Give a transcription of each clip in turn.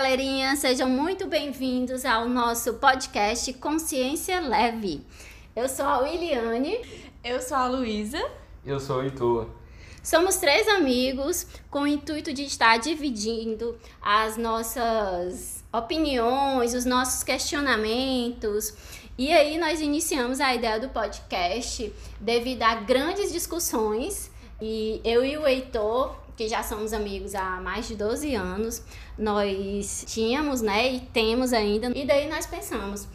galerinha, sejam muito bem-vindos ao nosso podcast Consciência Leve. Eu sou a Williane. Eu sou a Luísa. Eu sou o Heitor. Somos três amigos com o intuito de estar dividindo as nossas opiniões, os nossos questionamentos. E aí nós iniciamos a ideia do podcast devido a grandes discussões e eu e o Heitor que já somos amigos há mais de 12 anos, nós tínhamos, né, e temos ainda. E daí nós pensamos,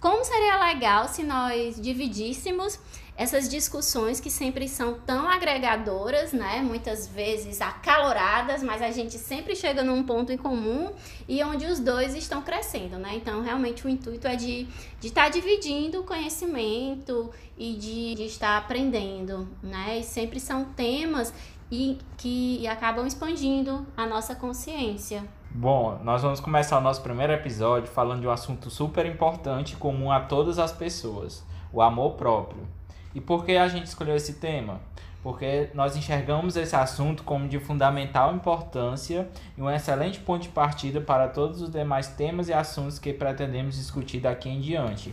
como seria legal se nós dividíssemos essas discussões que sempre são tão agregadoras, né? Muitas vezes acaloradas, mas a gente sempre chega num ponto em comum e onde os dois estão crescendo, né? Então, realmente o intuito é de estar tá dividindo conhecimento e de, de estar aprendendo, né? E sempre são temas e que acabam expandindo a nossa consciência. Bom, nós vamos começar o nosso primeiro episódio falando de um assunto super importante comum a todas as pessoas: o amor próprio. E por que a gente escolheu esse tema? Porque nós enxergamos esse assunto como de fundamental importância e um excelente ponto de partida para todos os demais temas e assuntos que pretendemos discutir daqui em diante.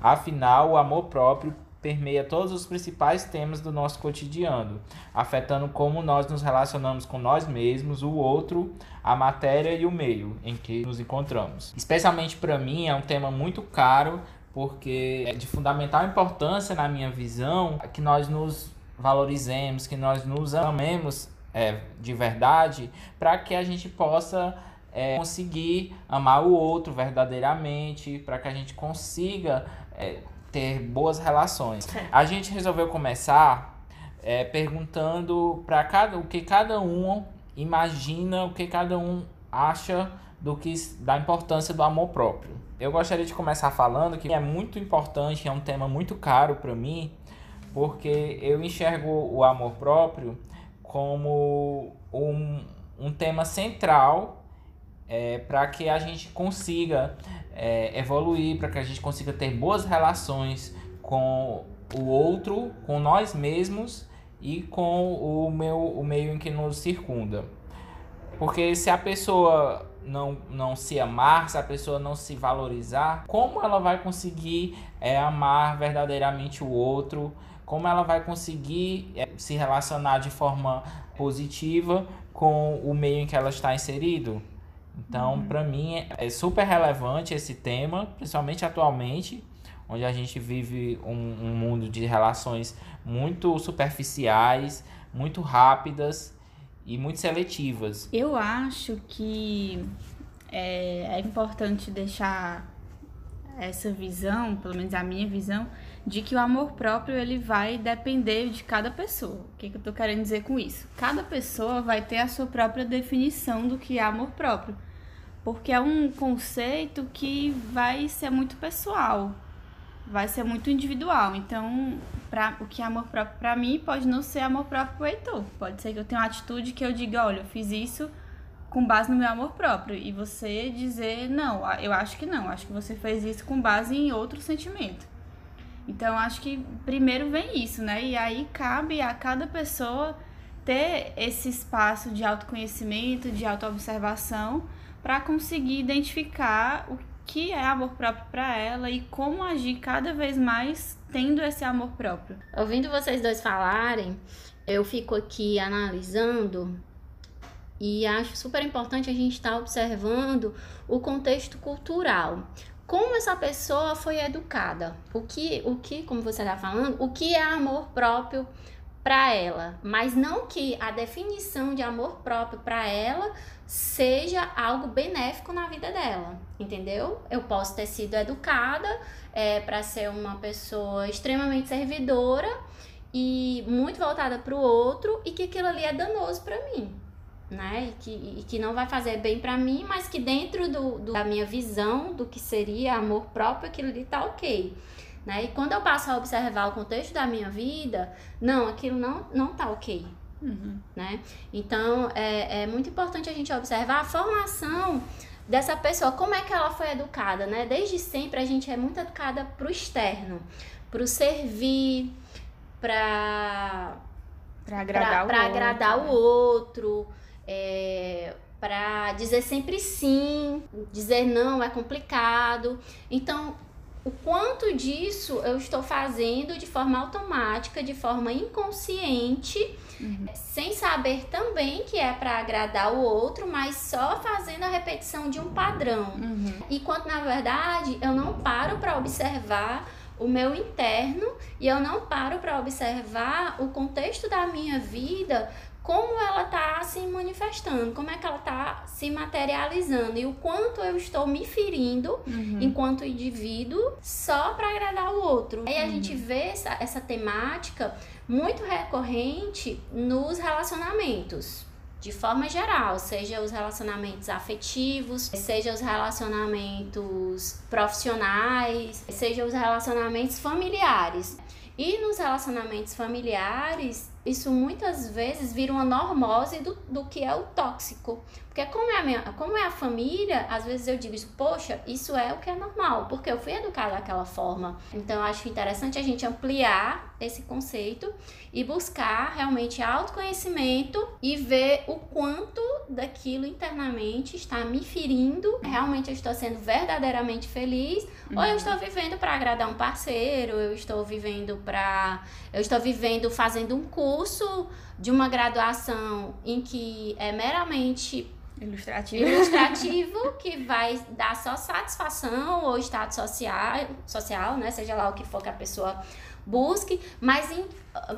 Afinal, o amor próprio permeia todos os principais temas do nosso cotidiano, afetando como nós nos relacionamos com nós mesmos, o outro, a matéria e o meio em que nos encontramos. Especialmente para mim é um tema muito caro, porque é de fundamental importância na minha visão que nós nos valorizemos, que nós nos amemos é, de verdade, para que a gente possa é, conseguir amar o outro verdadeiramente, para que a gente consiga é, ter boas relações. A gente resolveu começar é, perguntando para cada o que cada um imagina, o que cada um acha do que da importância do amor próprio. Eu gostaria de começar falando que é muito importante, é um tema muito caro para mim, porque eu enxergo o amor próprio como um, um tema central é, para que a gente consiga é, evoluir, para que a gente consiga ter boas relações com o outro, com nós mesmos e com o, meu, o meio em que nos circunda. Porque se a pessoa não, não se amar, se a pessoa não se valorizar, como ela vai conseguir é, amar verdadeiramente o outro? Como ela vai conseguir é, se relacionar de forma positiva com o meio em que ela está inserido? Então, uhum. para mim, é super relevante esse tema, principalmente atualmente, onde a gente vive um, um mundo de relações muito superficiais, muito rápidas e muito seletivas. Eu acho que é, é importante deixar essa visão, pelo menos a minha visão, de que o amor próprio ele vai depender de cada pessoa. O que, que eu tô querendo dizer com isso? Cada pessoa vai ter a sua própria definição do que é amor próprio porque é um conceito que vai ser muito pessoal, vai ser muito individual. Então, pra, o que é amor próprio para mim pode não ser amor próprio para o Heitor. Pode ser que eu tenha uma atitude que eu diga, olha, eu fiz isso com base no meu amor próprio. E você dizer, não, eu acho que não, acho que você fez isso com base em outro sentimento. Então, acho que primeiro vem isso, né? E aí cabe a cada pessoa ter esse espaço de autoconhecimento, de autoobservação, para conseguir identificar o que é amor próprio para ela e como agir cada vez mais tendo esse amor próprio. Ouvindo vocês dois falarem, eu fico aqui analisando e acho super importante a gente estar tá observando o contexto cultural. Como essa pessoa foi educada? O que, o que, como você está falando, o que é amor próprio para ela, mas não que a definição de amor próprio para ela seja algo benéfico na vida dela, entendeu? Eu posso ter sido educada é, para ser uma pessoa extremamente servidora e muito voltada para o outro e que aquilo ali é danoso para mim, né? E que, e que não vai fazer bem para mim, mas que dentro do, do, da minha visão do que seria amor próprio, aquilo ali tá ok. Né? E quando eu passo a observar o contexto da minha vida, não, aquilo não, não tá ok. Uhum. Né? Então, é, é muito importante a gente observar a formação dessa pessoa, como é que ela foi educada, né? Desde sempre a gente é muito educada pro externo, pro servir, pra, pra agradar, pra, o, pra outro. agradar o outro. É, para dizer sempre sim, dizer não é complicado. Então, o quanto disso eu estou fazendo de forma automática, de forma inconsciente, uhum. sem saber também que é para agradar o outro, mas só fazendo a repetição de um padrão. Uhum. E quanto na verdade eu não paro para observar o meu interno e eu não paro para observar o contexto da minha vida como ela está se manifestando, como é que ela está se materializando e o quanto eu estou me ferindo uhum. enquanto indivíduo só para agradar o outro. Aí a uhum. gente vê essa, essa temática muito recorrente nos relacionamentos de forma geral, seja os relacionamentos afetivos, seja os relacionamentos profissionais, seja os relacionamentos familiares. E nos relacionamentos familiares, isso muitas vezes vira uma normose do, do que é o tóxico. Porque como é, a minha, como é a família, às vezes eu digo isso, poxa, isso é o que é normal, porque eu fui educada daquela forma. Então eu acho interessante a gente ampliar esse conceito e buscar realmente autoconhecimento e ver o quanto daquilo internamente está me ferindo. Realmente eu estou sendo verdadeiramente feliz uhum. ou eu uhum. estou vivendo para agradar um parceiro, eu estou vivendo para eu estou vivendo fazendo um curso de uma graduação em que é meramente Ilustrativo. Ilustrativo, que vai dar só satisfação ou status social, social, né? Seja lá o que for que a pessoa busque, mas, em,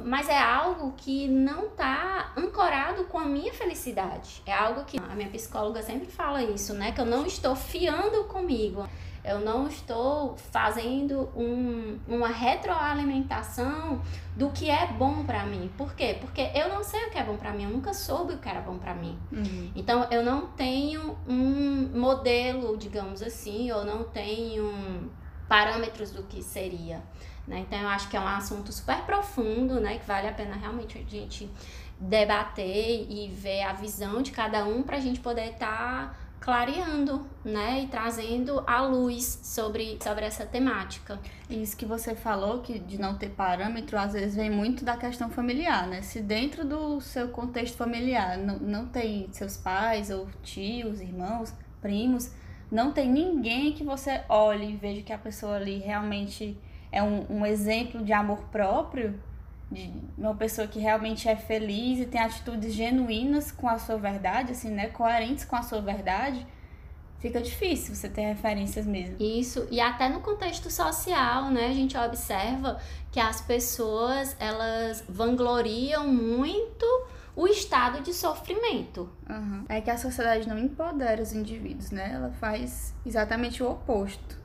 mas é algo que não está ancorado com a minha felicidade. É algo que a minha psicóloga sempre fala isso, né? Que eu não estou fiando comigo. Eu não estou fazendo um, uma retroalimentação do que é bom para mim. Por quê? Porque eu não sei o que é bom para mim, eu nunca soube o que era bom para mim. Uhum. Então eu não tenho um modelo, digamos assim, ou não tenho parâmetros do que seria. Né? Então eu acho que é um assunto super profundo, né? Que vale a pena realmente a gente debater e ver a visão de cada um para a gente poder estar tá clareando, né, e trazendo a luz sobre, sobre essa temática. Isso que você falou, que de não ter parâmetro, às vezes vem muito da questão familiar, né? Se dentro do seu contexto familiar não, não tem seus pais ou tios, irmãos, primos, não tem ninguém que você olhe e veja que a pessoa ali realmente é um, um exemplo de amor próprio, de uma pessoa que realmente é feliz e tem atitudes genuínas com a sua verdade, assim, né? Coerentes com a sua verdade, fica difícil você ter referências mesmo. Isso, e até no contexto social, né? A gente observa que as pessoas, elas vangloriam muito o estado de sofrimento. Uhum. É que a sociedade não empodera os indivíduos, né? Ela faz exatamente o oposto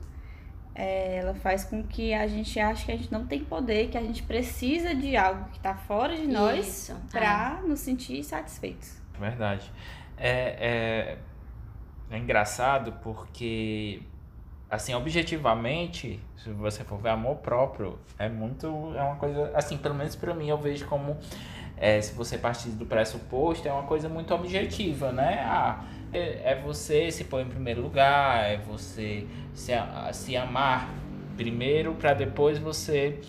é, ela faz com que a gente ache que a gente não tem poder, que a gente precisa de algo que está fora de nós para é. nos sentir satisfeitos. Verdade. É, é, é engraçado porque, assim, objetivamente, se você for ver amor próprio, é muito. É uma coisa. Assim, pelo menos para mim, eu vejo como. É, se você partir do pressuposto, é uma coisa muito objetiva, né? Ah, é, é você se pôr em primeiro lugar, é você se, se amar primeiro para depois você,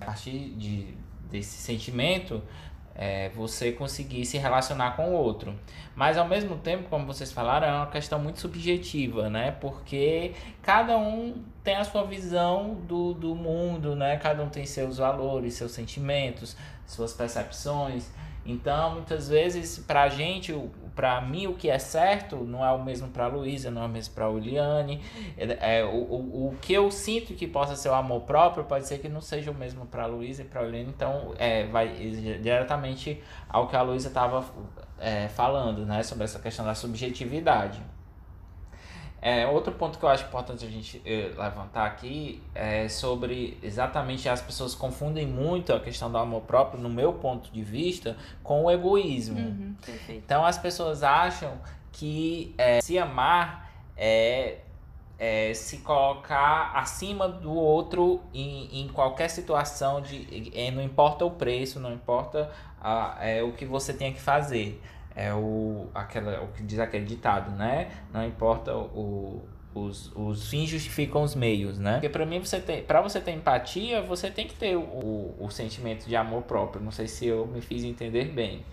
a partir de, desse sentimento, é, você conseguir se relacionar com o outro. Mas ao mesmo tempo, como vocês falaram, é uma questão muito subjetiva, né? Porque cada um tem a sua visão do, do mundo, né? Cada um tem seus valores, seus sentimentos, suas percepções. Então, muitas vezes, para a gente, para mim, o que é certo não é o mesmo para a Luísa, não é o mesmo para a Uliane. É, é, o, o, o que eu sinto que possa ser o amor próprio pode ser que não seja o mesmo para a Luísa e para a Uliane. Então, é, vai diretamente ao que a Luísa estava é, falando, né? Sobre essa questão da subjetividade. É, outro ponto que eu acho importante a gente eh, levantar aqui é sobre exatamente as pessoas confundem muito a questão do amor próprio, no meu ponto de vista, com o egoísmo. Uhum, então as pessoas acham que é, se amar é, é, se colocar acima do outro em, em qualquer situação, de, não importa o preço, não importa a, é, o que você tenha que fazer é o, aquela, o que diz aquele ditado, né? Não importa o, os, os fins justificam os meios, né? Porque para mim, você tem, para você ter empatia, você tem que ter o, o, o sentimento de amor próprio. Não sei se eu me fiz entender bem.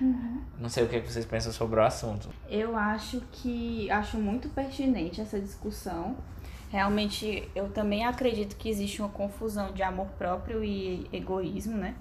Uhum. Não sei o que vocês pensam sobre o assunto. Eu acho que acho muito pertinente essa discussão. Realmente, eu também acredito que existe uma confusão de amor próprio e egoísmo, né?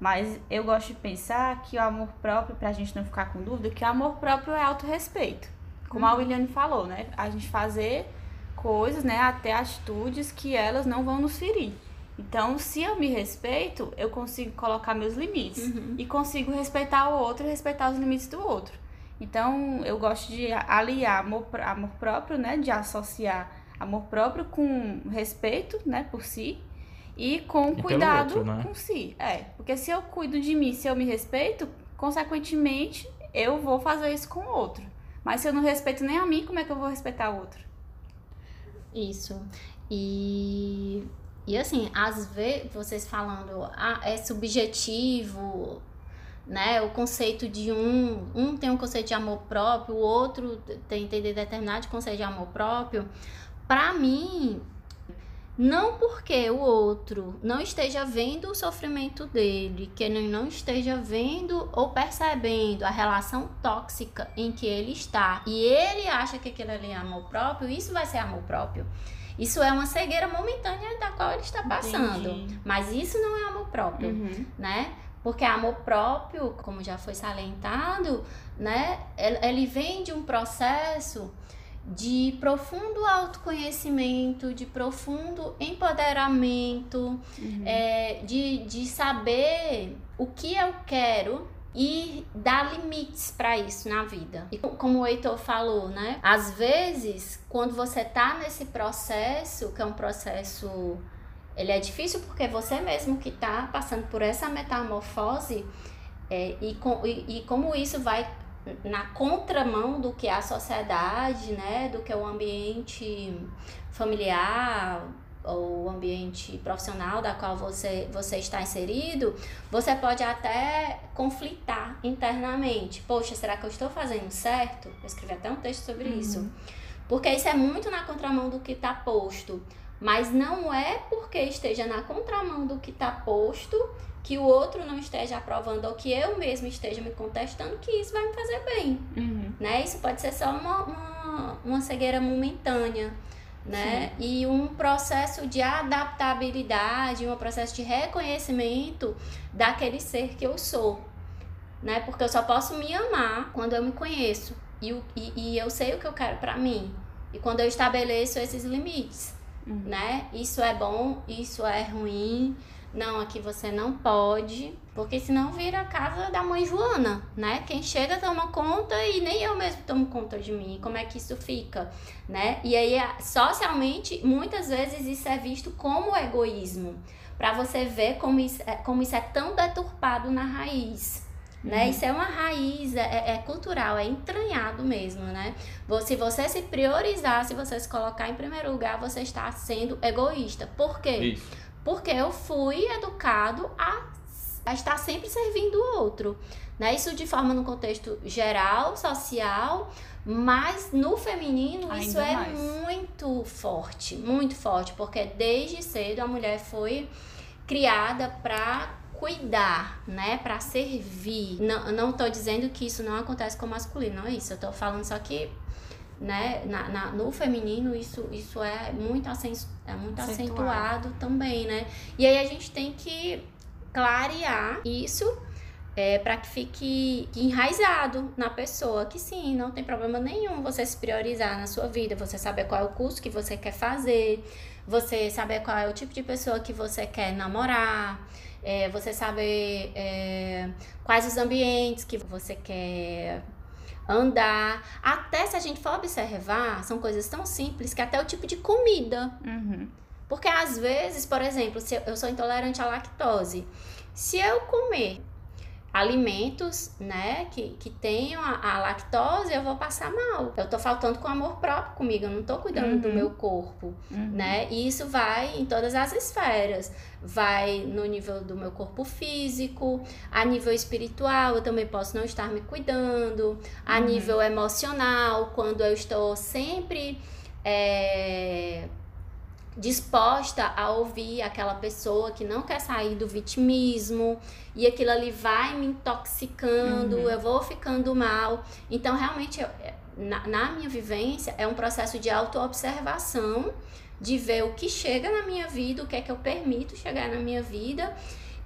Mas eu gosto de pensar que o amor próprio, pra gente não ficar com dúvida, que o amor próprio é autorrespeito. Como uhum. a Williane falou, né? A gente fazer coisas, né, até atitudes que elas não vão nos ferir. Então, se eu me respeito, eu consigo colocar meus limites uhum. e consigo respeitar o outro e respeitar os limites do outro. Então, eu gosto de aliar amor, amor próprio, né, de associar amor próprio com respeito, né, por si e com e cuidado outro, né? com si. É, porque se eu cuido de mim, se eu me respeito, consequentemente, eu vou fazer isso com o outro. Mas se eu não respeito nem a mim, como é que eu vou respeitar o outro? Isso. E, e assim, às vezes, vocês falando, ah, é subjetivo, né? O conceito de um, um tem um conceito de amor próprio, o outro tem, tem determinado conceito de amor próprio. Para mim, não porque o outro não esteja vendo o sofrimento dele, que ele não esteja vendo ou percebendo a relação tóxica em que ele está e ele acha que aquilo ali é amor próprio, isso vai ser amor próprio. Isso é uma cegueira momentânea da qual ele está passando. Entendi. Mas isso não é amor próprio, uhum. né? Porque amor próprio, como já foi salientado, né? Ele vem de um processo de profundo autoconhecimento, de profundo empoderamento, uhum. é, de, de saber o que eu quero e dar limites para isso na vida. E como o Heitor falou, né? Às vezes, quando você tá nesse processo, que é um processo ele é difícil porque você mesmo que tá passando por essa metamorfose é, e, com, e, e como isso vai na contramão do que é a sociedade, né, do que é o ambiente familiar ou o ambiente profissional da qual você, você está inserido, você pode até conflitar internamente. Poxa, será que eu estou fazendo certo? Eu escrevi até um texto sobre uhum. isso. Porque isso é muito na contramão do que está posto. Mas não é porque esteja na contramão do que está posto que o outro não esteja aprovando ou que eu mesmo esteja me contestando, que isso vai me fazer bem. Uhum. Né? Isso pode ser só uma, uma, uma cegueira momentânea. Né? Sim. E um processo de adaptabilidade, um processo de reconhecimento daquele ser que eu sou. Né? Porque eu só posso me amar quando eu me conheço e, e, e eu sei o que eu quero para mim. E quando eu estabeleço esses limites, uhum. né? Isso é bom, isso é ruim, não, aqui você não pode, porque senão vira a casa da mãe Joana, né? Quem chega toma conta e nem eu mesmo tomo conta de mim. Como é que isso fica, né? E aí, socialmente, muitas vezes isso é visto como egoísmo, para você ver como isso, é, como isso é tão deturpado na raiz. Né? Uhum. Isso é uma raiz, é, é, é, cultural, é entranhado mesmo, né? Se você se priorizar, se você se colocar em primeiro lugar, você está sendo egoísta. Por quê? Isso porque eu fui educado a, a estar sempre servindo o outro. Né? Isso de forma no contexto geral, social, mas no feminino Ainda isso é mais. muito forte, muito forte, porque desde cedo a mulher foi criada para cuidar, né, para servir. Não, não tô dizendo que isso não acontece com o masculino, não é isso. Eu tô falando só que né, na, na, no feminino isso, isso é muito, é muito acentuado também, né? E aí a gente tem que clarear isso é, para que fique enraizado na pessoa, que sim, não tem problema nenhum você se priorizar na sua vida, você saber qual é o curso que você quer fazer, você saber qual é o tipo de pessoa que você quer namorar, é, você saber é, quais os ambientes que você quer andar. Até se a gente for observar, são coisas tão simples que até o tipo de comida. Uhum. Porque às vezes, por exemplo, se eu sou intolerante à lactose, se eu comer alimentos, né, que, que tenham a, a, lactose, eu vou passar mal. Eu tô faltando com amor próprio comigo, eu não tô cuidando uhum. do meu corpo, uhum. né? E isso vai em todas as esferas. Vai no nível do meu corpo físico, a nível espiritual, eu também posso não estar me cuidando, a uhum. nível emocional, quando eu estou sempre é, disposta a ouvir aquela pessoa que não quer sair do vitimismo e aquilo ali vai me intoxicando, uhum. eu vou ficando mal. Então, realmente, na, na minha vivência, é um processo de autoobservação, de ver o que chega na minha vida, o que é que eu permito chegar na minha vida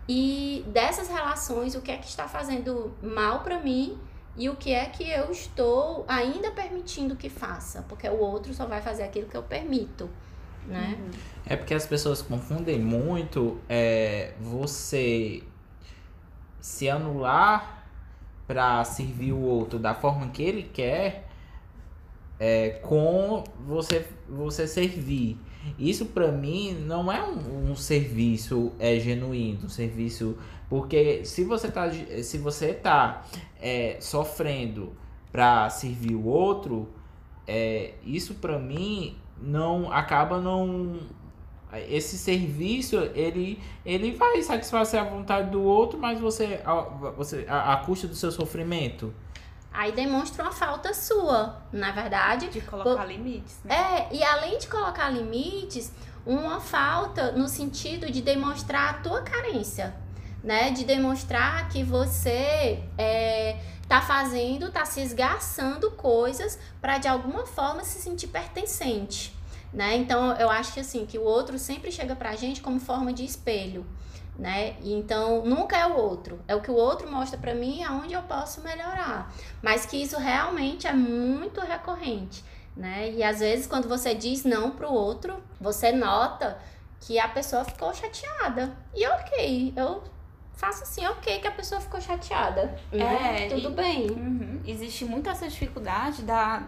e dessas relações, o que é que está fazendo mal para mim e o que é que eu estou ainda permitindo que faça, porque o outro só vai fazer aquilo que eu permito né? Uhum. É porque as pessoas confundem muito é, você se anular para servir o outro da forma que ele quer é, com você você servir. Isso para mim não é um, um, serviço é genuíno, um serviço porque se você tá se você tá é, sofrendo para servir o outro, é, isso para mim não acaba não esse serviço ele ele vai satisfazer a vontade do outro mas você a, você a, a custa do seu sofrimento? Aí demonstra uma falta sua na verdade. De colocar Por, limites né? é e além de colocar limites uma falta no sentido de demonstrar a tua carência né? De demonstrar que você é, tá fazendo, tá se esgarçando coisas para de alguma forma se sentir pertencente, né? Então eu acho que assim, que o outro sempre chega pra gente como forma de espelho, né? E então nunca é o outro, é o que o outro mostra para mim aonde eu posso melhorar. Mas que isso realmente é muito recorrente, né? E às vezes quando você diz não pro outro, você nota que a pessoa ficou chateada. E ok, eu faça assim, ok, que a pessoa ficou chateada. Né? É, tudo e, bem. Uhum. Existe muita essa dificuldade da,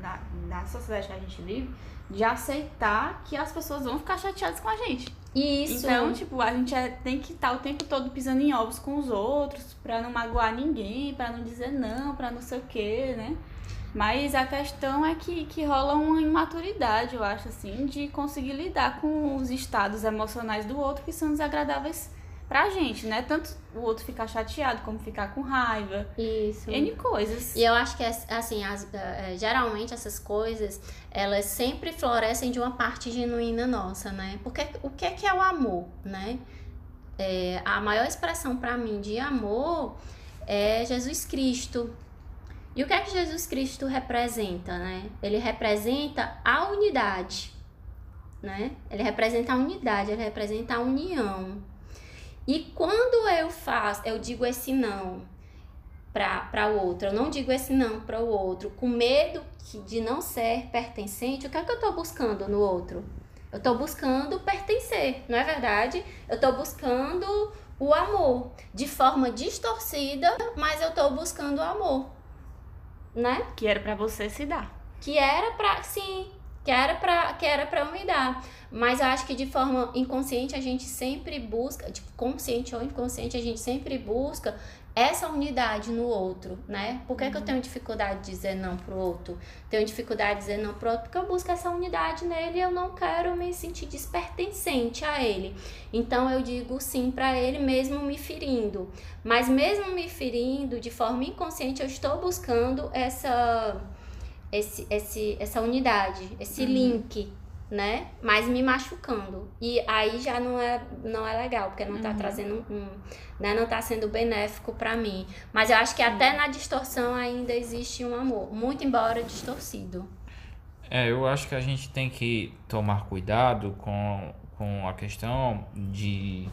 da, da sociedade que a gente vive de aceitar que as pessoas vão ficar chateadas com a gente. Isso. Então, tipo, a gente é, tem que estar o tempo todo pisando em ovos com os outros pra não magoar ninguém, pra não dizer não, pra não sei o quê, né? Mas a questão é que, que rola uma imaturidade, eu acho, assim, de conseguir lidar com os estados emocionais do outro que são desagradáveis pra gente, né? Tanto o outro ficar chateado como ficar com raiva. Isso. N coisas. E eu acho que, assim, as, é, geralmente essas coisas, elas sempre florescem de uma parte genuína nossa, né? Porque o que é que é o amor, né? É, a maior expressão para mim de amor é Jesus Cristo. E o que é que Jesus Cristo representa, né? Ele representa a unidade, né? Ele representa a unidade, ele representa a união. E quando eu faço, eu digo esse não para o outro, eu não digo esse não para o outro, com medo de não ser pertencente, o que é que eu estou buscando no outro? Eu estou buscando pertencer, não é verdade? Eu estou buscando o amor de forma distorcida, mas eu estou buscando o amor, né? Que era para você se dar. Que era para sim, que era para que era para eu me dar. Mas eu acho que de forma inconsciente a gente sempre busca, tipo, consciente ou inconsciente, a gente sempre busca essa unidade no outro, né? Por que, uhum. que eu uhum. tenho dificuldade de dizer não pro outro? Tenho dificuldade de dizer não pro outro porque eu busco essa unidade nele e eu não quero me sentir despertencente a ele. Então eu digo sim para ele mesmo me ferindo. Mas mesmo me ferindo de forma inconsciente, eu estou buscando essa esse, esse, essa unidade, esse uhum. link, né? Mas me machucando. E aí já não é, não é legal, porque não tá uhum. trazendo um, né? Não tá sendo benéfico para mim. Mas eu acho que até na distorção ainda existe um amor, muito embora distorcido. É, eu acho que a gente tem que tomar cuidado com, com a questão de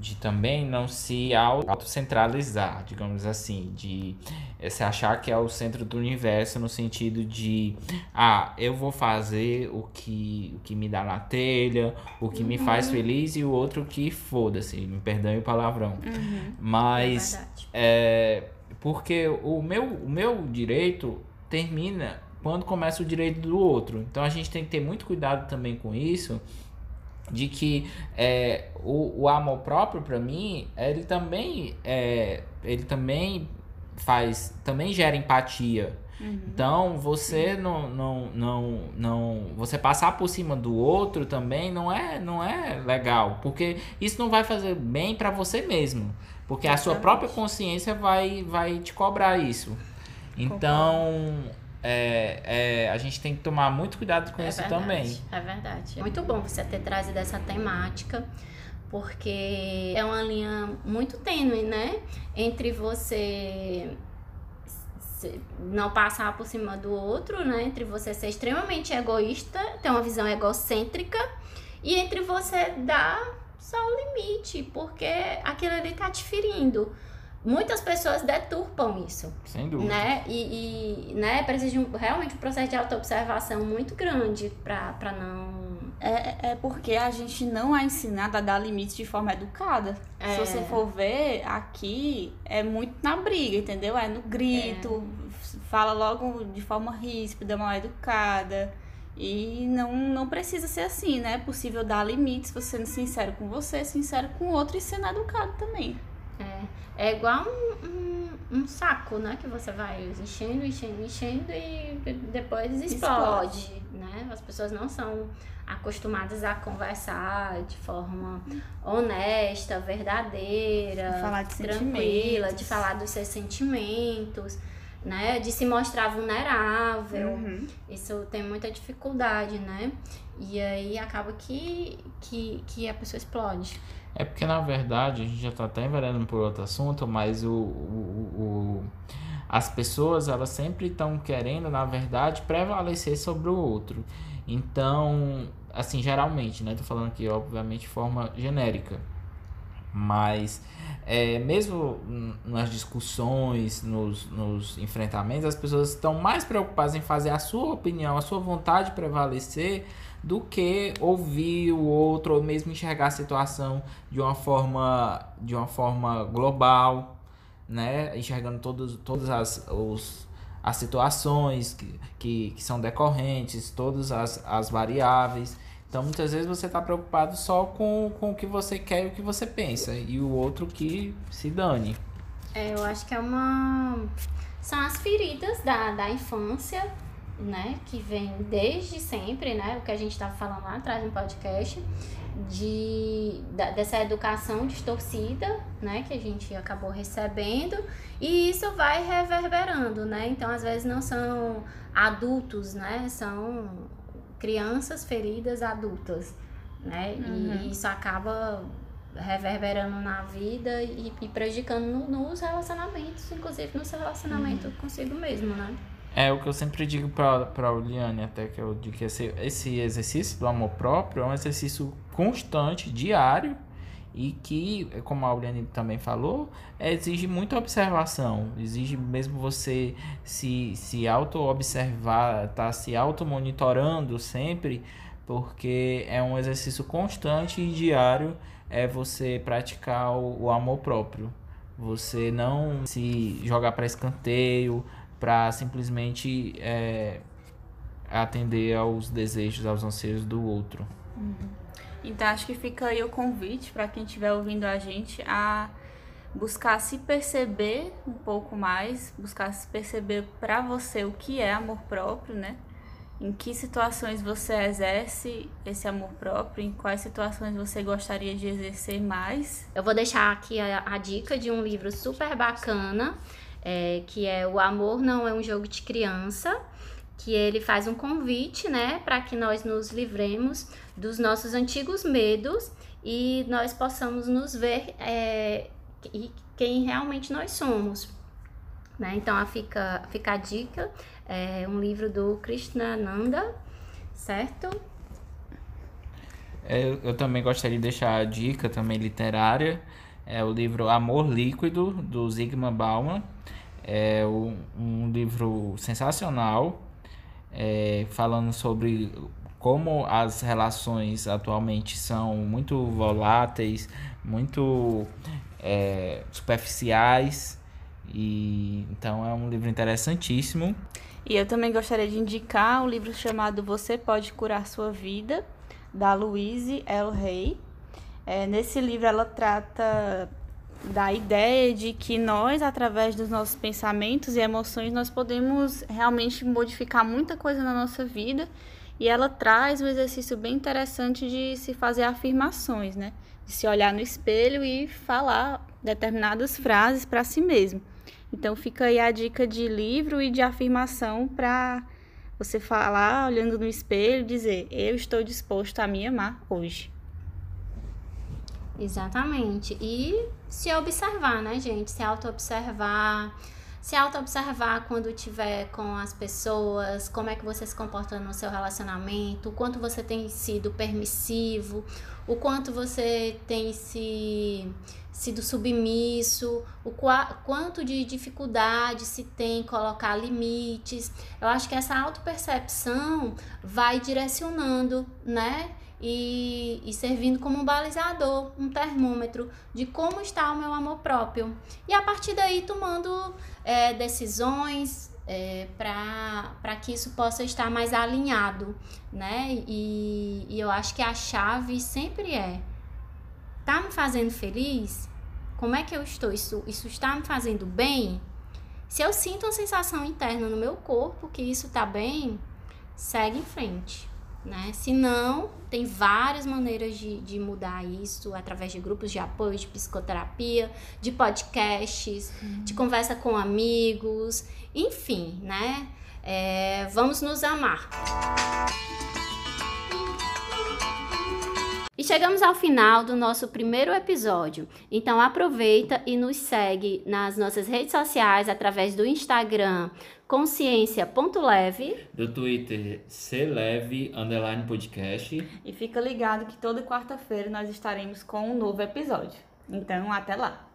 de também não se autocentralizar, digamos assim, de eh, se achar que é o centro do universo no sentido de ah, eu vou fazer o que, o que me dá na telha, o que uhum. me faz uhum. feliz e o outro que foda-se, me perdoe o palavrão. Uhum. Mas é, é, porque o meu, o meu direito termina quando começa o direito do outro. Então a gente tem que ter muito cuidado também com isso de que é, o, o amor próprio para mim ele também é, ele também faz também gera empatia uhum. então você não, não não não você passar por cima do outro também não é não é legal porque isso não vai fazer bem para você mesmo porque Exatamente. a sua própria consciência vai vai te cobrar isso então é, é, a gente tem que tomar muito cuidado com é isso verdade, também. É verdade. É muito bom você ter trazido essa temática, porque é uma linha muito tênue, né? Entre você não passar por cima do outro, né? Entre você ser extremamente egoísta, ter uma visão egocêntrica, e entre você dar só o limite, porque aquilo ali tá te ferindo muitas pessoas deturpam isso. Sem dúvida. Né? E, e né, precisa de um, realmente um processo de autoobservação muito grande para não. É, é porque a gente não é ensinado a dar limites de forma educada. É. Se você for ver, aqui é muito na briga, entendeu? É no grito, é. fala logo de forma ríspida, mal educada. E não, não precisa ser assim, né? É possível dar limites, você sendo sincero com você, sincero com o outro e sendo educado também. É. É igual um, um, um, saco, né? Que você vai enchendo, enchendo, enchendo e depois explode, explode, né? As pessoas não são acostumadas a conversar de forma honesta, verdadeira, de tranquila, de falar dos seus sentimentos, né? De se mostrar vulnerável. Uhum. Isso tem muita dificuldade, né? E aí acaba que, que, que a pessoa explode. É porque, na verdade, a gente já está até enverando por outro assunto, mas o, o, o as pessoas, elas sempre estão querendo, na verdade, prevalecer sobre o outro. Então, assim, geralmente, né? Tô falando aqui, obviamente, de forma genérica. Mas, é, mesmo nas discussões, nos, nos enfrentamentos, as pessoas estão mais preocupadas em fazer a sua opinião, a sua vontade prevalecer do que ouvir o outro ou mesmo enxergar a situação de uma forma, de uma forma global, né? enxergando todos, todas as, os, as situações que, que, que são decorrentes, todas as, as variáveis. Então, muitas vezes você está preocupado só com, com o que você quer e o que você pensa, e o outro que se dane. É, eu acho que é uma. São as feridas da, da infância né, que vem desde sempre, né, o que a gente estava falando lá atrás no podcast, de, da, dessa educação distorcida, né, que a gente acabou recebendo, e isso vai reverberando, né, então às vezes não são adultos, né, são crianças feridas adultas, né, uhum. e isso acaba reverberando na vida e, e prejudicando no, nos relacionamentos, inclusive no seu relacionamento uhum. consigo mesmo, né. É o que eu sempre digo pra, pra Liane, até que eu digo que esse, esse exercício do amor próprio é um exercício constante, diário, e que, como a Liane também falou, é, exige muita observação, exige mesmo você se, se auto-observar, tá se auto-monitorando sempre, porque é um exercício constante e diário é você praticar o, o amor próprio. Você não se jogar para escanteio, para simplesmente é, atender aos desejos, aos anseios do outro. Uhum. Então acho que fica aí o convite para quem estiver ouvindo a gente a buscar se perceber um pouco mais, buscar se perceber para você o que é amor próprio, né? Em que situações você exerce esse amor próprio, em quais situações você gostaria de exercer mais. Eu vou deixar aqui a, a dica de um livro super bacana é, que é O Amor Não é um Jogo de Criança, que ele faz um convite, né, para que nós nos livremos dos nossos antigos medos e nós possamos nos ver é, quem realmente nós somos. Né? Então, fica, fica a dica, é um livro do Krishnananda, certo? É, eu também gostaria de deixar a dica também literária, é o livro Amor Líquido, do Zygmunt Bauman. É um, um livro sensacional, é, falando sobre como as relações atualmente são muito voláteis, muito é, superficiais. E então é um livro interessantíssimo. E eu também gostaria de indicar um livro chamado Você Pode Curar Sua Vida, da Louise L. Rey. É, nesse livro ela trata da ideia de que nós, através dos nossos pensamentos e emoções, nós podemos realmente modificar muita coisa na nossa vida. E ela traz um exercício bem interessante de se fazer afirmações, né? De se olhar no espelho e falar determinadas frases para si mesmo. Então fica aí a dica de livro e de afirmação para você falar olhando no espelho dizer: Eu estou disposto a me amar hoje. Exatamente. E se observar, né, gente? Se auto-observar. Se auto-observar quando tiver com as pessoas, como é que você se comporta no seu relacionamento, o quanto você tem sido permissivo, o quanto você tem se sido submisso, o quanto de dificuldade se tem em colocar limites. Eu acho que essa autopercepção vai direcionando, né? E, e servindo como um balizador, um termômetro de como está o meu amor próprio. E a partir daí tomando é, decisões é, para que isso possa estar mais alinhado, né? E, e eu acho que a chave sempre é Tá me fazendo feliz? Como é que eu estou? Isso, isso está me fazendo bem? Se eu sinto uma sensação interna no meu corpo que isso tá bem, segue em frente. Né? Se não, tem várias maneiras de, de mudar isso através de grupos de apoio, de psicoterapia, de podcasts, uhum. de conversa com amigos, enfim, né? É, vamos nos amar. E chegamos ao final do nosso primeiro episódio. Então aproveita e nos segue nas nossas redes sociais através do Instagram consciência.leve, do Twitter celeve underline podcast. E fica ligado que toda quarta-feira nós estaremos com um novo episódio. Então até lá.